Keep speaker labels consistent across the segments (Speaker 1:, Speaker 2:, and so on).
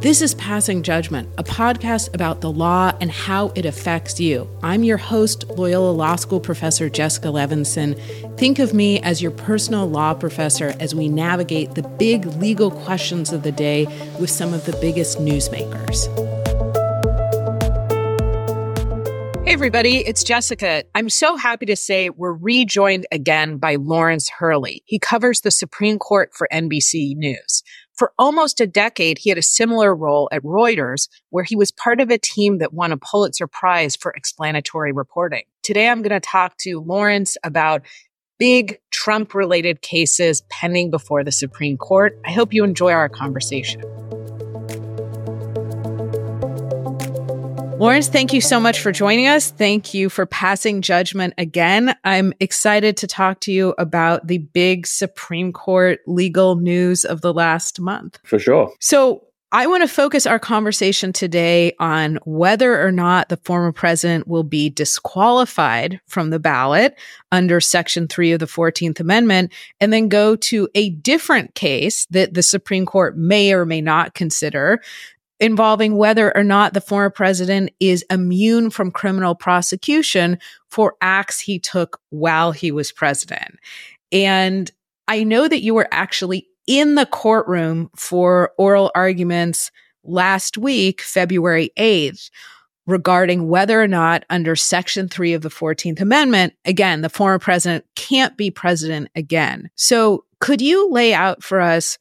Speaker 1: This is Passing Judgment, a podcast about the law and how it affects you. I'm your host, Loyola Law School professor Jessica Levinson. Think of me as your personal law professor as we navigate the big legal questions of the day with some of the biggest newsmakers. Hey, everybody, it's Jessica. I'm so happy to say we're rejoined again by Lawrence Hurley. He covers the Supreme Court for NBC News. For almost a decade, he had a similar role at Reuters, where he was part of a team that won a Pulitzer Prize for explanatory reporting. Today, I'm going to talk to Lawrence about big Trump related cases pending before the Supreme Court. I hope you enjoy our conversation. Lawrence, thank you so much for joining us. Thank you for passing judgment again. I'm excited to talk to you about the big Supreme Court legal news of the last month.
Speaker 2: For sure.
Speaker 1: So, I want to focus our conversation today on whether or not the former president will be disqualified from the ballot under Section 3 of the 14th Amendment, and then go to a different case that the Supreme Court may or may not consider involving whether or not the former president is immune from criminal prosecution for acts he took while he was president. And I know that you were actually in the courtroom for oral arguments last week, February 8th, regarding whether or not, under Section 3 of the 14th Amendment, again, the former president can't be president again. So, could you lay out for us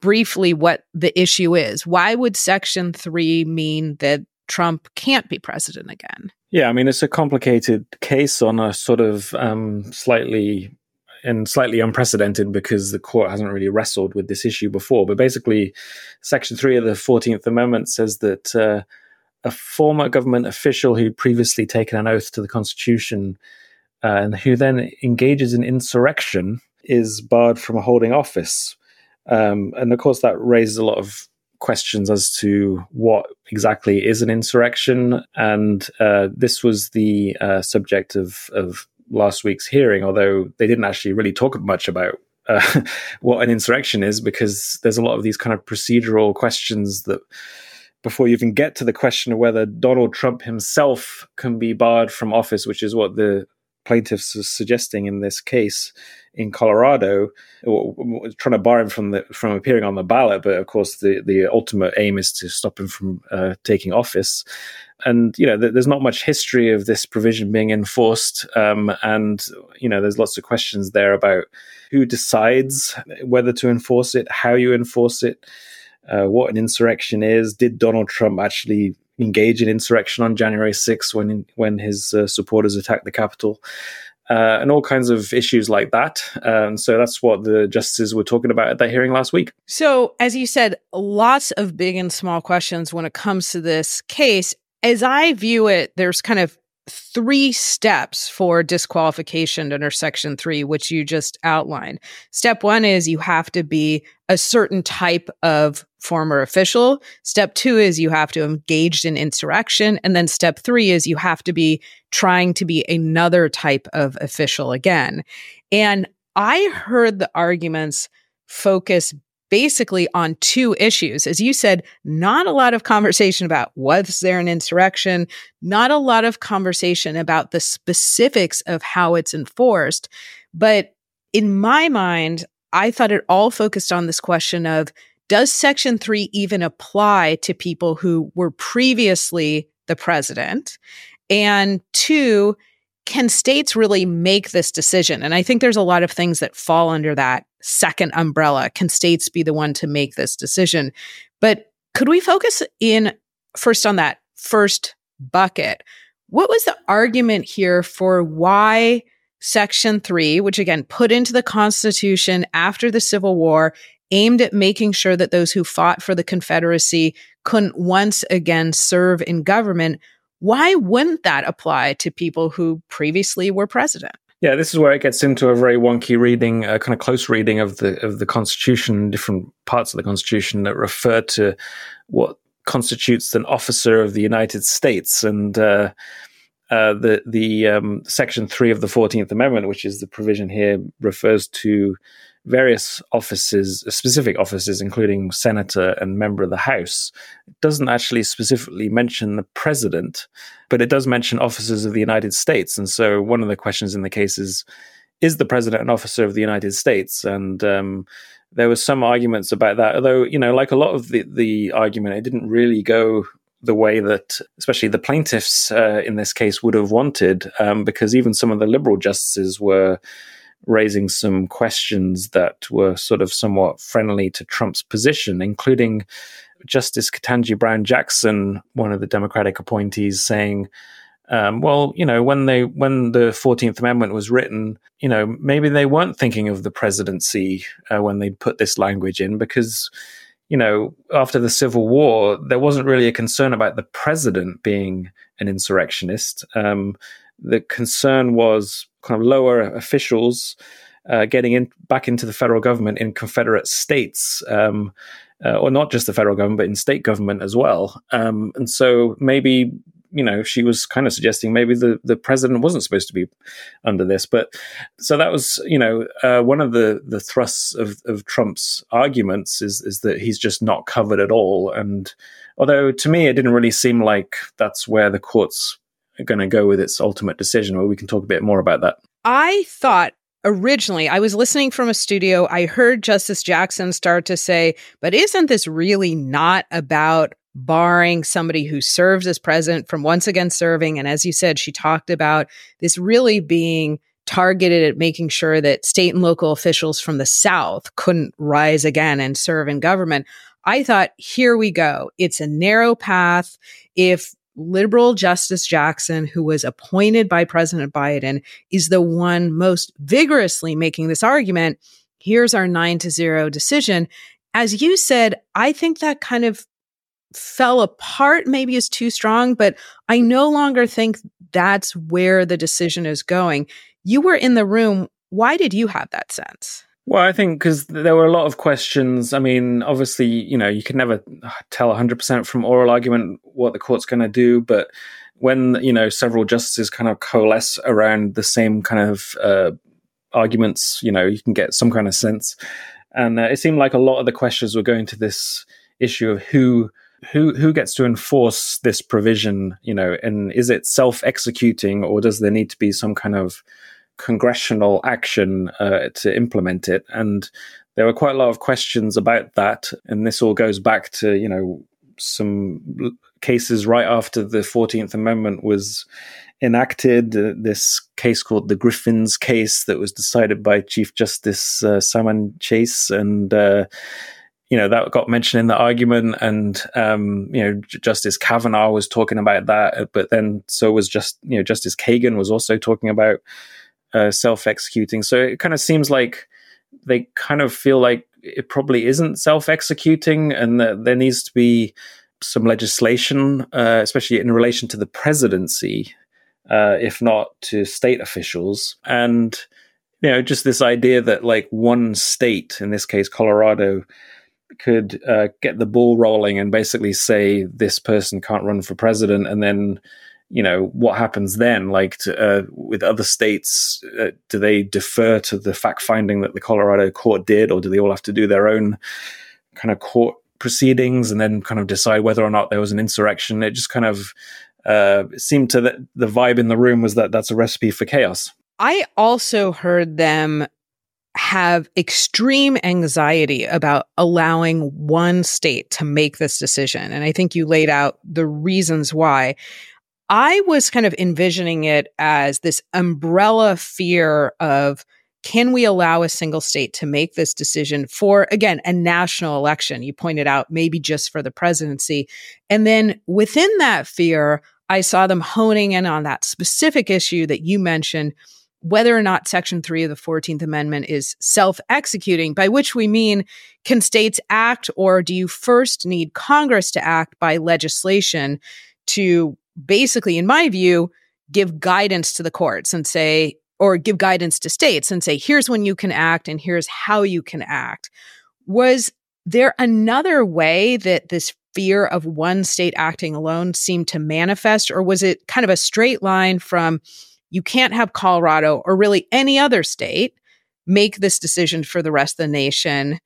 Speaker 1: briefly what the issue is. Why would Section 3 mean that Trump can't be president again?
Speaker 2: Yeah, I mean, it's a complicated case on a sort of um, slightly and slightly unprecedented because the court hasn't really wrestled with this issue before. But basically, Section 3 of the 14th Amendment says that uh, a former government official who'd previously taken an oath to the Constitution uh, and who then engages in insurrection is barred from holding office um, and of course, that raises a lot of questions as to what exactly is an insurrection. And uh, this was the uh, subject of, of last week's hearing, although they didn't actually really talk much about uh, what an insurrection is, because there's a lot of these kind of procedural questions that before you even get to the question of whether Donald Trump himself can be barred from office, which is what the plaintiffs are suggesting in this case in Colorado, trying to bar him from the from appearing on the ballot. But of course, the the ultimate aim is to stop him from uh, taking office. And you know, th- there's not much history of this provision being enforced, um, and you know, there's lots of questions there about who decides whether to enforce it, how you enforce it. Uh, what an insurrection is. Did Donald Trump actually engage in insurrection on January 6th when when his uh, supporters attacked the Capitol? Uh, and all kinds of issues like that. Um, so that's what the justices were talking about at that hearing last week.
Speaker 1: So, as you said, lots of big and small questions when it comes to this case. As I view it, there's kind of three steps for disqualification under Section 3, which you just outlined. Step one is you have to be a certain type of former official. Step two is you have to engaged in insurrection. And then step three is you have to be trying to be another type of official again. And I heard the arguments focus basically on two issues. As you said, not a lot of conversation about was there an insurrection, not a lot of conversation about the specifics of how it's enforced. But in my mind, I thought it all focused on this question of does Section 3 even apply to people who were previously the president? And two, can states really make this decision? And I think there's a lot of things that fall under that second umbrella. Can states be the one to make this decision? But could we focus in first on that first bucket? What was the argument here for why Section 3, which again put into the Constitution after the Civil War, aimed at making sure that those who fought for the Confederacy couldn't once again serve in government? Why wouldn't that apply to people who previously were president?
Speaker 2: Yeah, this is where it gets into a very wonky reading, a kind of close reading of the of the Constitution, different parts of the Constitution that refer to what constitutes an officer of the United States, and uh, uh, the the um, Section three of the Fourteenth Amendment, which is the provision here, refers to various offices, specific offices, including senator and member of the House, it doesn't actually specifically mention the president, but it does mention officers of the United States. And so one of the questions in the case is is the president an officer of the United States? And um, there was some arguments about that, although, you know, like a lot of the, the argument, it didn't really go the way that, especially the plaintiffs uh, in this case, would have wanted, um, because even some of the liberal justices were raising some questions that were sort of somewhat friendly to Trump's position, including Justice Ketanji Brown Jackson, one of the Democratic appointees, saying, um, well, you know, when they when the Fourteenth Amendment was written, you know, maybe they weren't thinking of the presidency uh, when they put this language in because, you know, after the Civil War, there wasn't really a concern about the president being an insurrectionist. Um, the concern was kind of lower officials uh, getting in back into the federal government in Confederate states, um, uh, or not just the federal government, but in state government as well. Um, and so maybe you know she was kind of suggesting maybe the the president wasn't supposed to be under this, but so that was you know uh, one of the the thrusts of of Trump's arguments is is that he's just not covered at all. And although to me it didn't really seem like that's where the courts going to go with its ultimate decision, or we can talk a bit more about that.
Speaker 1: I thought originally I was listening from a studio. I heard Justice Jackson start to say, but isn't this really not about barring somebody who serves as president from once again serving? And as you said, she talked about this really being targeted at making sure that state and local officials from the South couldn't rise again and serve in government. I thought, here we go. It's a narrow path. If liberal Justice Jackson, who was appointed by President Biden, is the one most vigorously making this argument. Here's our nine to zero decision. As you said, I think that kind of fell apart, maybe is too strong, but I no longer think that's where the decision is going. You were in the room. Why did you have that sense?
Speaker 2: Well, I think because there were a lot of questions. I mean, obviously, you know, you can never tell 100% from oral argument what the court's going to do, but when, you know, several justices kind of coalesce around the same kind of uh, arguments, you know, you can get some kind of sense. And uh, it seemed like a lot of the questions were going to this issue of who who who gets to enforce this provision, you know, and is it self-executing or does there need to be some kind of congressional action uh, to implement it. And there were quite a lot of questions about that. And this all goes back to, you know, some cases right after the 14th Amendment was enacted. Uh, this case called the Griffin's case that was decided by Chief Justice uh, Salmon Chase. And, uh, you know that got mentioned in the argument, and um, you know Justice Kavanaugh was talking about that, but then so was just you know Justice Kagan was also talking about uh, self executing. So it kind of seems like they kind of feel like it probably isn't self executing and that there needs to be some legislation, uh, especially in relation to the presidency, uh, if not to state officials. And, you know, just this idea that like one state, in this case, Colorado, could uh, get the ball rolling and basically say this person can't run for president and then you know what happens then like to, uh, with other states uh, do they defer to the fact finding that the colorado court did or do they all have to do their own kind of court proceedings and then kind of decide whether or not there was an insurrection it just kind of uh, seemed to the, the vibe in the room was that that's a recipe for chaos
Speaker 1: i also heard them have extreme anxiety about allowing one state to make this decision. And I think you laid out the reasons why. I was kind of envisioning it as this umbrella fear of can we allow a single state to make this decision for, again, a national election? You pointed out maybe just for the presidency. And then within that fear, I saw them honing in on that specific issue that you mentioned, whether or not Section 3 of the 14th Amendment is self executing, by which we mean can states act or do you first need Congress to act by legislation to basically, in my view, give guidance to the courts and say, or give guidance to states and say, here's when you can act and here's how you can act. Was there another way that this fear of one state acting alone seemed to manifest, or was it kind of a straight line from you can't have Colorado or really any other state make this decision for the rest of the nation.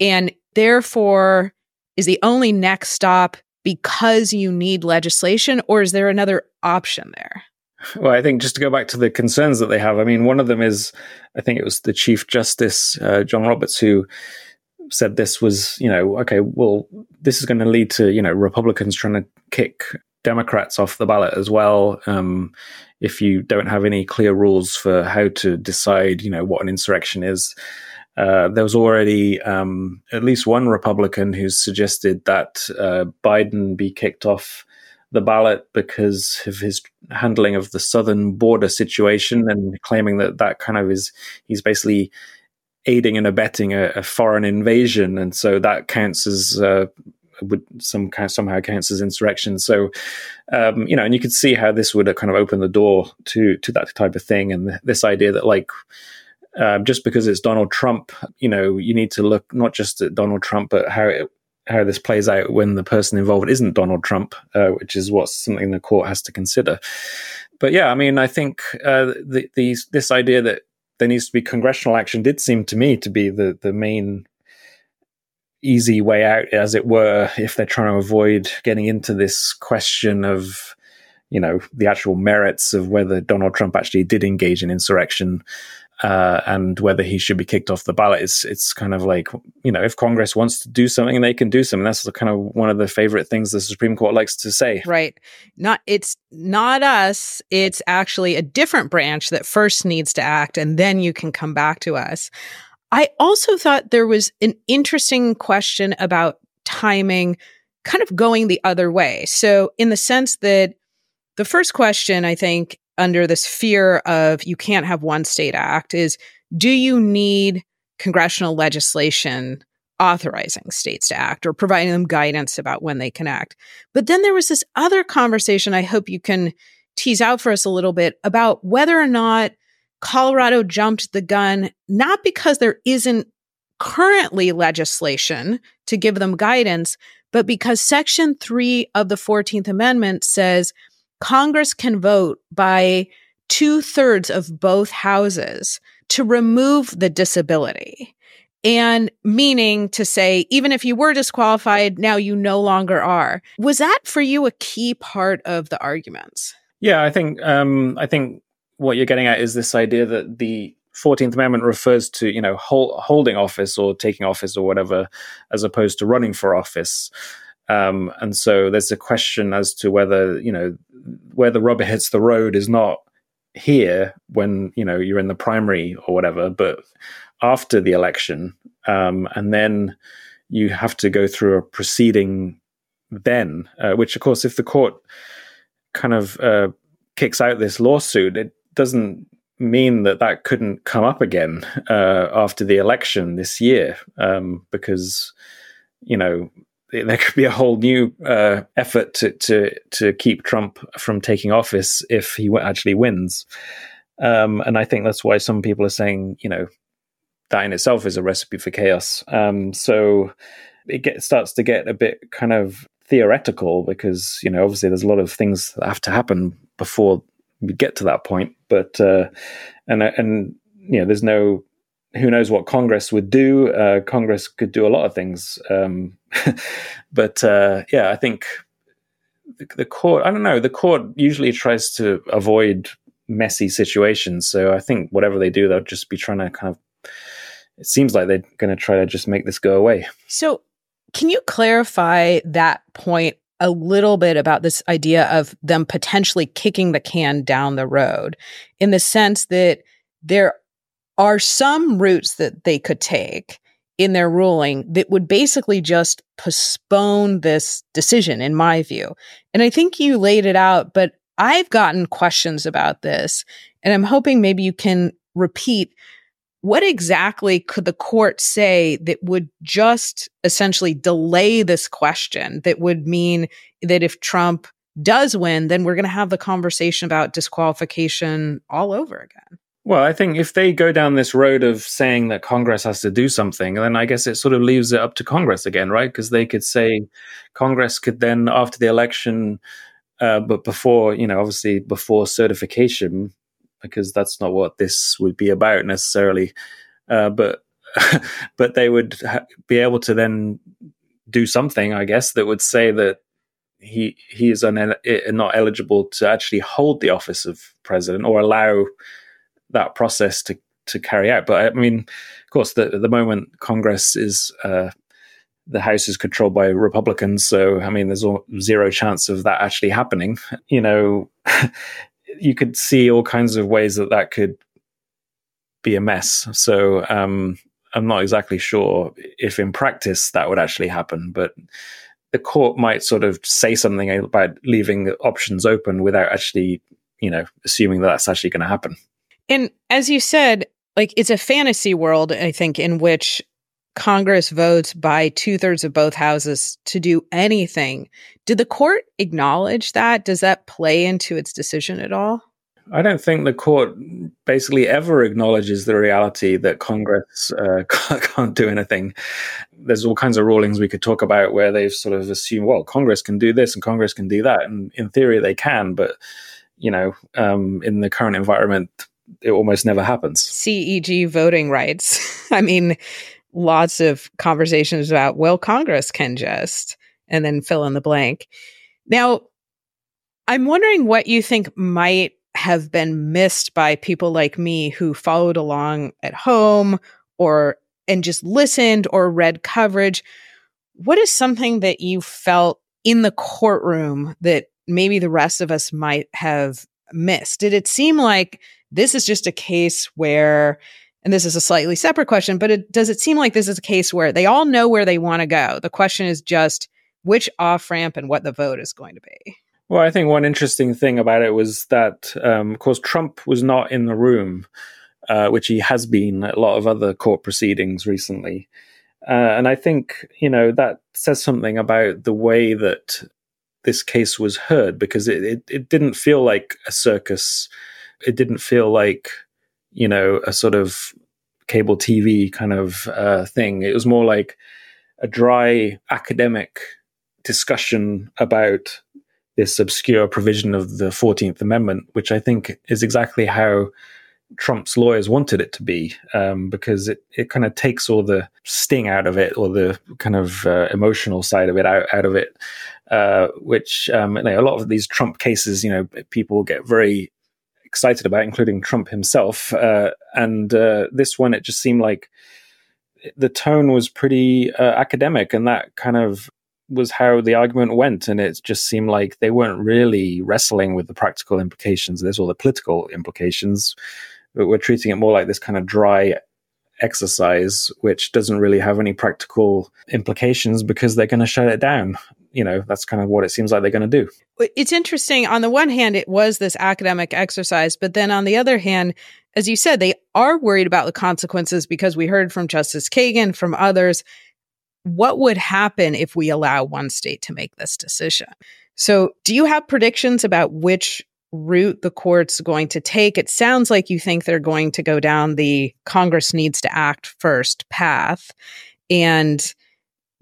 Speaker 1: And therefore, is the only next stop because you need legislation, or is there another option there?
Speaker 2: Well, I think just to go back to the concerns that they have, I mean, one of them is, I think it was the Chief Justice, uh, John Roberts, who said this was, you know, okay, well, this is going to lead to, you know, Republicans trying to kick Democrats off the ballot as well. Um, if you don't have any clear rules for how to decide, you know, what an insurrection is. Uh, there was already um, at least one Republican who suggested that uh, Biden be kicked off the ballot because of his handling of the southern border situation and claiming that that kind of is he's basically aiding and abetting a, a foreign invasion, and so that counts as uh, would some kind somehow counts as insurrection. So, um, you know, and you could see how this would kind of open the door to to that type of thing, and this idea that like. Um, just because it's Donald Trump, you know, you need to look not just at Donald Trump, but how it, how this plays out when the person involved isn't Donald Trump, uh, which is what something the court has to consider. But yeah, I mean, I think uh, the, this idea that there needs to be congressional action did seem to me to be the the main easy way out, as it were, if they're trying to avoid getting into this question of you know the actual merits of whether Donald Trump actually did engage in insurrection uh, and whether he should be kicked off the ballot. It's it's kind of like you know if Congress wants to do something, they can do something. That's kind of one of the favorite things the Supreme Court likes to say.
Speaker 1: Right. Not it's not us. It's actually a different branch that first needs to act, and then you can come back to us. I also thought there was an interesting question about timing, kind of going the other way. So in the sense that the first question, I think, under this fear of you can't have one state act is do you need congressional legislation authorizing states to act or providing them guidance about when they can act? But then there was this other conversation I hope you can tease out for us a little bit about whether or not Colorado jumped the gun, not because there isn't currently legislation to give them guidance, but because Section 3 of the 14th Amendment says Congress can vote by two thirds of both houses to remove the disability. And meaning to say, even if you were disqualified, now you no longer are. Was that for you a key part of the arguments?
Speaker 2: Yeah, I think um, I think what you're getting at is this idea that the 14th Amendment refers to, you know, hold, holding office or taking office or whatever, as opposed to running for office. Um, and so there's a question as to whether, you know, where the rubber hits the road is not here when, you know, you're in the primary or whatever, but after the election. Um, and then you have to go through a proceeding then, uh, which, of course, if the court kind of uh, kicks out this lawsuit, it doesn't mean that that couldn't come up again uh, after the election this year um, because you know there could be a whole new uh, effort to, to to keep Trump from taking office if he actually wins. Um, and I think that's why some people are saying, you know, that in itself is a recipe for chaos. Um, so it get, starts to get a bit kind of theoretical because you know obviously there's a lot of things that have to happen before we get to that point. But uh, and and you know, there's no who knows what Congress would do. Uh, Congress could do a lot of things, um, but uh, yeah, I think the, the, court. I don't know. The court usually tries to avoid messy situations, so I think whatever they do, they'll just be trying to kind of. It seems like they're going to try to just make this go away.
Speaker 1: So, can you clarify that point a little bit about this idea of them potentially kicking the can down the road in the sense that there are some routes that they could take in their ruling that would basically just postpone this decision, in my view. And I think you laid it out, but I've gotten questions about this, and I'm hoping maybe you can repeat what exactly could the court say that would just essentially delay this question that would mean that if Trump does win, then we're going to have the conversation about disqualification all over again?
Speaker 2: Well, I think if they go down this road of saying that Congress has to do something, then I guess it sort of leaves it up to Congress again, right? Because they could say Congress could then, after the election, uh, but before, you know, obviously before certification, because that's not what this would be about necessarily. uh, but but they would ha- be able to then do something, I guess, that would say that he he is un- not eligible to actually hold the office of president or allow that process to to carry out. But I mean, of course, the, at the moment Congress is uh, the House is controlled by Republicans, so I mean, there's zero chance of that actually happening. You know, you could see all kinds of ways that that could be a mess. So um, I'm not exactly sure if in practice that would actually happen, but the court might sort of say something about leaving options open without actually, you know, assuming that that's actually going to happen.
Speaker 1: And as you said, like it's a fantasy world, I think, in which Congress votes by two thirds of both houses to do anything. Did the court acknowledge that? Does that play into its decision at all?
Speaker 2: I don't think the court basically ever acknowledges the reality that Congress uh, can't do anything. There's all kinds of rulings we could talk about where they've sort of assumed, well, Congress can do this and Congress can do that, and in theory they can, but you know, um, in the current environment, it almost never happens.
Speaker 1: CEG voting rights. I mean, lots of conversations about, well, Congress can just, and then fill in the blank. Now, I'm wondering what you think might have been missed by people like me who followed along at home or and just listened or read coverage. What is something that you felt in the courtroom that maybe the rest of us might have missed? Did it seem like this is just a case where and this is a slightly separate question, but it, does it seem like this is a case where they all know where they want to go? The question is just which off ramp and what the vote is going to be.
Speaker 2: Well, I think one interesting thing about it was that, um, of course, Trump was not in the room, uh, which he has been at a lot of other court proceedings recently. Uh, and I think, you know, that says something about the way that this case was heard because it, it, it didn't feel like a circus. It didn't feel like, you know, a sort of cable TV kind of uh, thing. It was more like a dry academic discussion about this obscure provision of the 14th Amendment, which I think is exactly how Trump's lawyers wanted it to be, um, because it, it kind of takes all the sting out of it or the kind of uh, emotional side of it out, out of it, uh, which um, you know, a lot of these Trump cases, you know, people get very excited about, including Trump himself. Uh, and uh, this one, it just seemed like the tone was pretty uh, academic, and that kind of was how the argument went, and it just seemed like they weren't really wrestling with the practical implications of this or the political implications. But we're treating it more like this kind of dry exercise, which doesn't really have any practical implications because they're going to shut it down. You know, that's kind of what it seems like they're going to do.
Speaker 1: It's interesting. On the one hand, it was this academic exercise, but then on the other hand, as you said, they are worried about the consequences because we heard from Justice Kagan, from others, what would happen if we allow one state to make this decision? So, do you have predictions about which route the court's going to take? It sounds like you think they're going to go down the Congress needs to act first path. And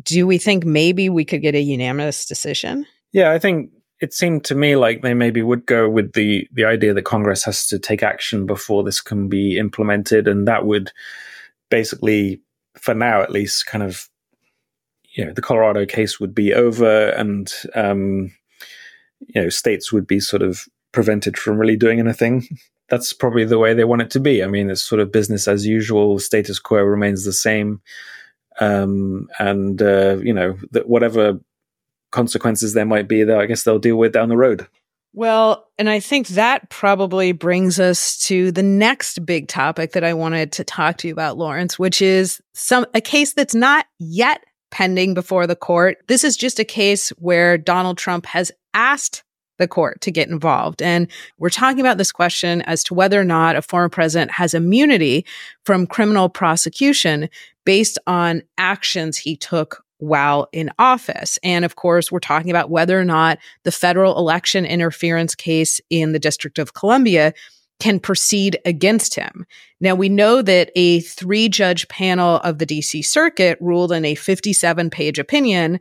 Speaker 1: do we think maybe we could get a unanimous decision?
Speaker 2: Yeah, I think it seemed to me like they maybe would go with the the idea that Congress has to take action before this can be implemented, and that would basically, for now at least, kind of you know the Colorado case would be over, and um, you know states would be sort of prevented from really doing anything. That's probably the way they want it to be. I mean, it's sort of business as usual. Status quo remains the same, um, and uh, you know that whatever consequences there might be, that I guess they'll deal with down the road.
Speaker 1: Well, and I think that probably brings us to the next big topic that I wanted to talk to you about, Lawrence, which is some a case that's not yet pending before the court. This is just a case where Donald Trump has asked the court to get involved. And we're talking about this question as to whether or not a former president has immunity from criminal prosecution based on actions he took while in office. And of course, we're talking about whether or not the federal election interference case in the District of Columbia can proceed against him. Now, we know that a three judge panel of the DC Circuit ruled in a 57 page opinion,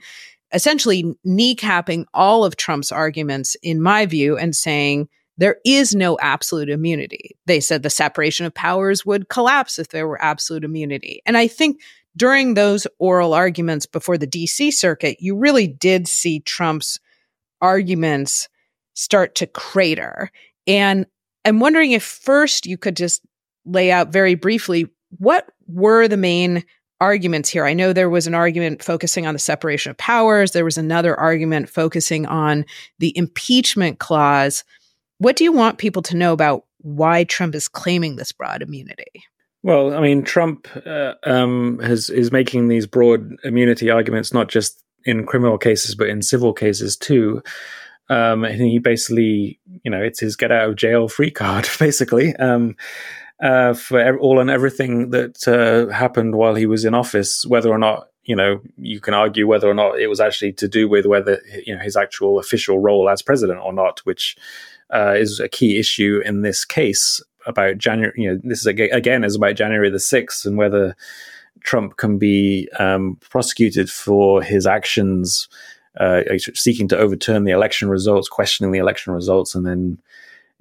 Speaker 1: essentially kneecapping all of Trump's arguments, in my view, and saying there is no absolute immunity. They said the separation of powers would collapse if there were absolute immunity. And I think during those oral arguments before the DC circuit, you really did see Trump's arguments start to crater. And I'm wondering if first you could just lay out very briefly what were the main arguments here. I know there was an argument focusing on the separation of powers. There was another argument focusing on the impeachment clause. What do you want people to know about why Trump is claiming this broad immunity?
Speaker 2: Well, I mean, Trump uh, um, has is making these broad immunity arguments not just in criminal cases but in civil cases too. Um, and he basically, you know, it's his get out of jail free card, basically. Um, uh, for all and everything that uh, happened while he was in office, whether or not you know you can argue whether or not it was actually to do with whether you know his actual official role as president or not, which uh, is a key issue in this case about January. You know, this is again is about January the sixth and whether Trump can be um, prosecuted for his actions. Uh, seeking to overturn the election results, questioning the election results, and then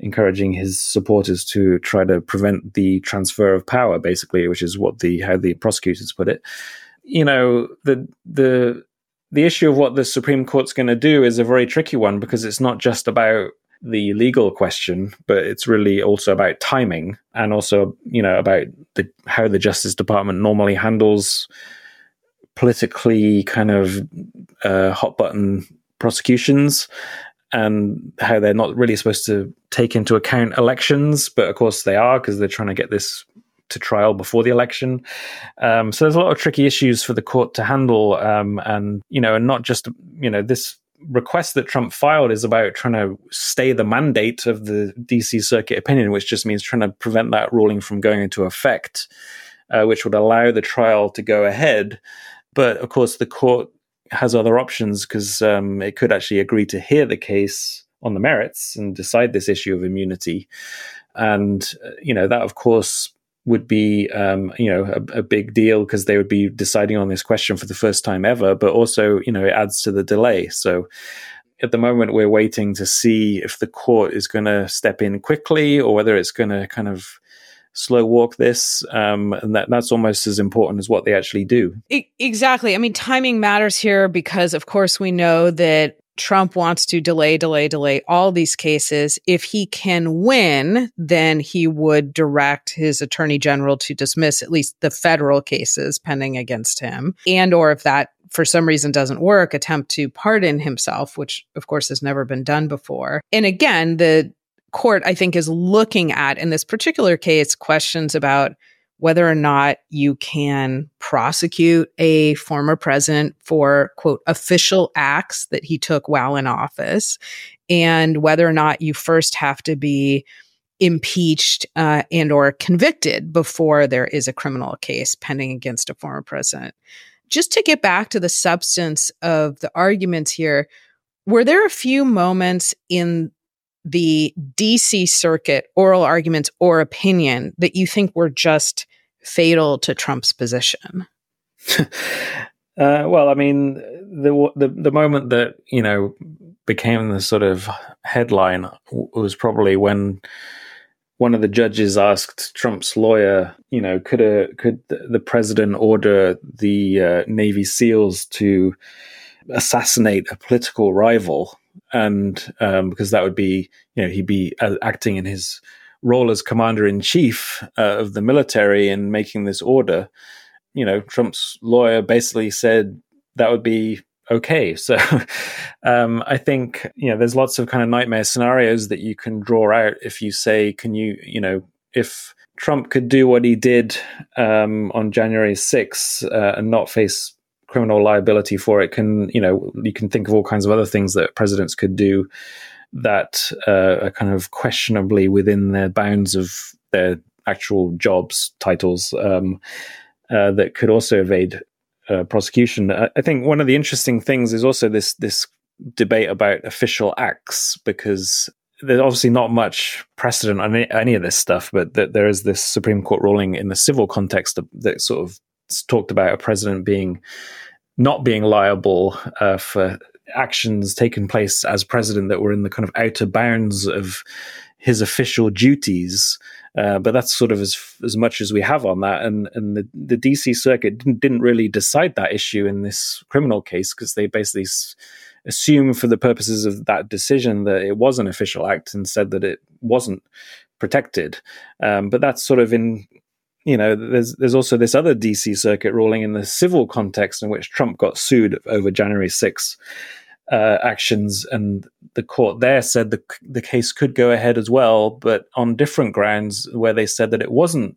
Speaker 2: encouraging his supporters to try to prevent the transfer of power, basically, which is what the how the prosecutors put it. You know, the the the issue of what the Supreme Court's going to do is a very tricky one because it's not just about the legal question, but it's really also about timing and also, you know, about the how the Justice Department normally handles politically kind of uh, hot button prosecutions and how they're not really supposed to take into account elections, but of course they are because they're trying to get this to trial before the election. Um, so there's a lot of tricky issues for the court to handle, um, and you know, and not just you know this request that Trump filed is about trying to stay the mandate of the DC Circuit opinion, which just means trying to prevent that ruling from going into effect, uh, which would allow the trial to go ahead. But of course, the court has other options because um, it could actually agree to hear the case on the merits and decide this issue of immunity. And, uh, you know, that of course would be, um, you know, a, a big deal because they would be deciding on this question for the first time ever. But also, you know, it adds to the delay. So at the moment, we're waiting to see if the court is going to step in quickly or whether it's going to kind of slow walk this um, and that that's almost as important as what they actually do
Speaker 1: exactly i mean timing matters here because of course we know that Trump wants to delay, delay, delay all these cases. If he can win, then he would direct his attorney general to dismiss at least the federal cases pending against him. And or if that for some reason doesn't work, attempt to pardon himself, which of course has never been done before. And again, the court, I think, is looking at in this particular case questions about whether or not you can prosecute a former president for quote official acts that he took while in office and whether or not you first have to be impeached uh, and or convicted before there is a criminal case pending against a former president. Just to get back to the substance of the arguments here were there a few moments in the DC circuit oral arguments or opinion that you think were just fatal to Trump's position?
Speaker 2: uh, well, I mean, the, the the moment that you know became the sort of headline was probably when one of the judges asked Trump's lawyer, you know, could a could the president order the uh, Navy SEALs to assassinate a political rival? And um, because that would be, you know, he'd be uh, acting in his role as commander in chief uh, of the military and making this order. You know, Trump's lawyer basically said that would be okay. So um, I think you know there's lots of kind of nightmare scenarios that you can draw out if you say, can you, you know, if Trump could do what he did um, on January 6th uh, and not face criminal liability for it can you know you can think of all kinds of other things that presidents could do that uh, are kind of questionably within the bounds of their actual jobs titles um, uh, that could also evade uh, prosecution. I, I think one of the interesting things is also this this debate about official acts because there's obviously not much precedent on any, of this stuff, but that there is this Supreme Court ruling in the civil context that sort of talked about a president being not being liable uh, for actions taken place as president that were in the kind of outer bounds of his official duties. Uh, but that's sort of as as much as we have on that. And and the, the DC Circuit didn't, didn't really decide that issue in this criminal case because they basically s- assumed for the purposes of that decision that it was an official act and said that it wasn't protected. Um, but that's sort of in you know, there's there's also this other DC Circuit ruling in the civil context in which Trump got sued over January 6 uh, actions, and the court there said the the case could go ahead as well, but on different grounds, where they said that it wasn't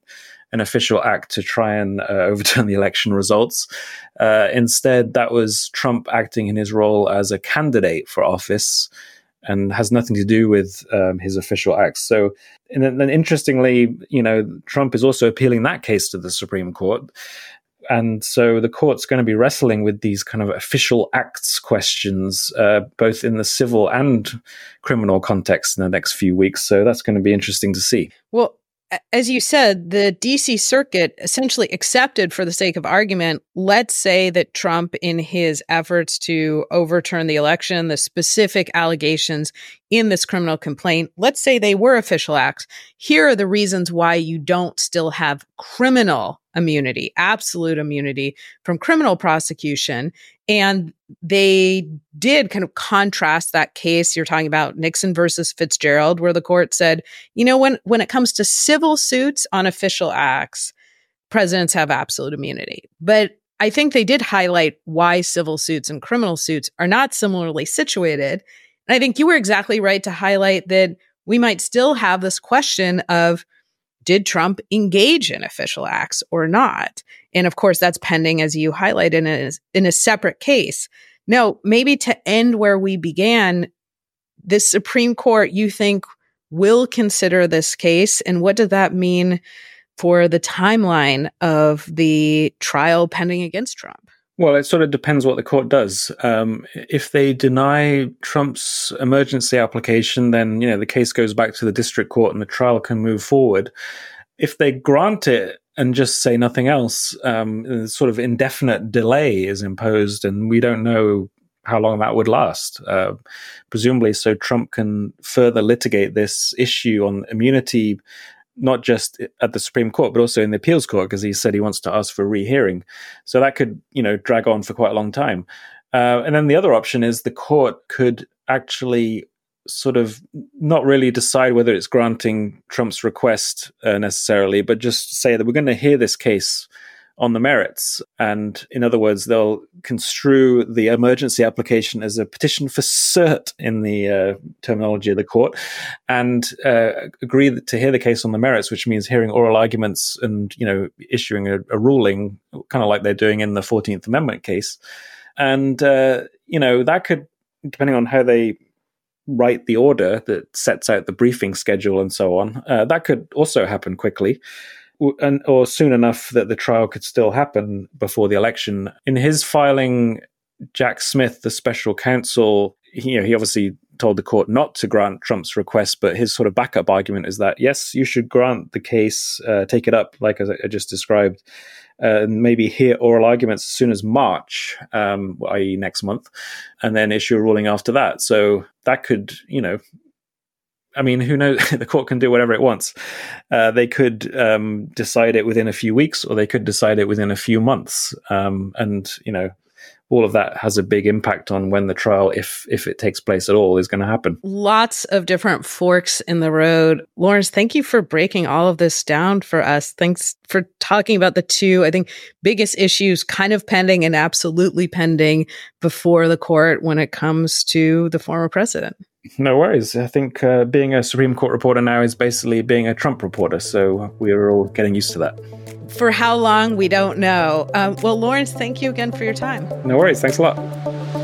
Speaker 2: an official act to try and uh, overturn the election results. Uh, instead, that was Trump acting in his role as a candidate for office and has nothing to do with um, his official acts. So, and then, interestingly, you know, Trump is also appealing that case to the Supreme Court. And so the court's going to be wrestling with these kind of official acts questions, uh, both in the civil and criminal context in the next few weeks. So that's going to be interesting to see.
Speaker 1: Well, as you said, the DC Circuit essentially accepted, for the sake of argument, let's say that Trump, in his efforts to overturn the election, the specific allegations in this criminal complaint, let's say they were official acts. Here are the reasons why you don't still have criminal immunity, absolute immunity from criminal prosecution. And they did kind of contrast that case you're talking about Nixon versus Fitzgerald, where the court said, you know, when when it comes to civil suits on official acts, presidents have absolute immunity. But I think they did highlight why civil suits and criminal suits are not similarly situated. And I think you were exactly right to highlight that we might still have this question of did Trump engage in official acts or not? And of course, that's pending, as you highlighted, in a, in a separate case. Now, maybe to end where we began, the Supreme Court, you think, will consider this case. And what does that mean for the timeline of the trial pending against Trump?
Speaker 2: Well, it sort of depends what the court does. Um, if they deny Trump's emergency application, then you know the case goes back to the district court and the trial can move forward. If they grant it and just say nothing else, um, sort of indefinite delay is imposed, and we don't know how long that would last. Uh, presumably, so Trump can further litigate this issue on immunity not just at the Supreme Court, but also in the appeals court, because he said he wants to ask for a rehearing. So that could, you know, drag on for quite a long time. Uh, and then the other option is the court could actually sort of not really decide whether it's granting Trump's request uh, necessarily, but just say that we're going to hear this case on the merits. And in other words, they'll construe the emergency application as a petition for cert in the uh, terminology of the court and uh, agree to hear the case on the merits, which means hearing oral arguments and, you know, issuing a, a ruling, kind of like they're doing in the 14th Amendment case. And, uh, you know, that could, depending on how they write the order that sets out the briefing schedule and so on, uh, that could also happen quickly or soon enough that the trial could still happen before the election. In his filing, Jack Smith, the special counsel, he, you know, he obviously told the court not to grant Trump's request, but his sort of backup argument is that yes, you should grant the case, uh, take it up, like I just described, uh, and maybe hear oral arguments as soon as March, um, i.e., next month, and then issue a ruling after that. So that could, you know, I mean, who knows? the court can do whatever it wants. Uh, they could um, decide it within a few weeks, or they could decide it within a few months. Um, and you know, all of that has a big impact on when the trial, if if it takes place at all, is going to happen.
Speaker 1: Lots of different forks in the road. Lawrence, thank you for breaking all of this down for us. Thanks for talking about the two, I think, biggest issues kind of pending and absolutely pending before the court when it comes to the former president.
Speaker 2: No worries. I think uh, being a Supreme Court reporter now is basically being a Trump reporter. So we are all getting used to that.
Speaker 1: For how long, we don't know. Um, well, Lawrence, thank you again for your time.
Speaker 2: No worries. Thanks a lot.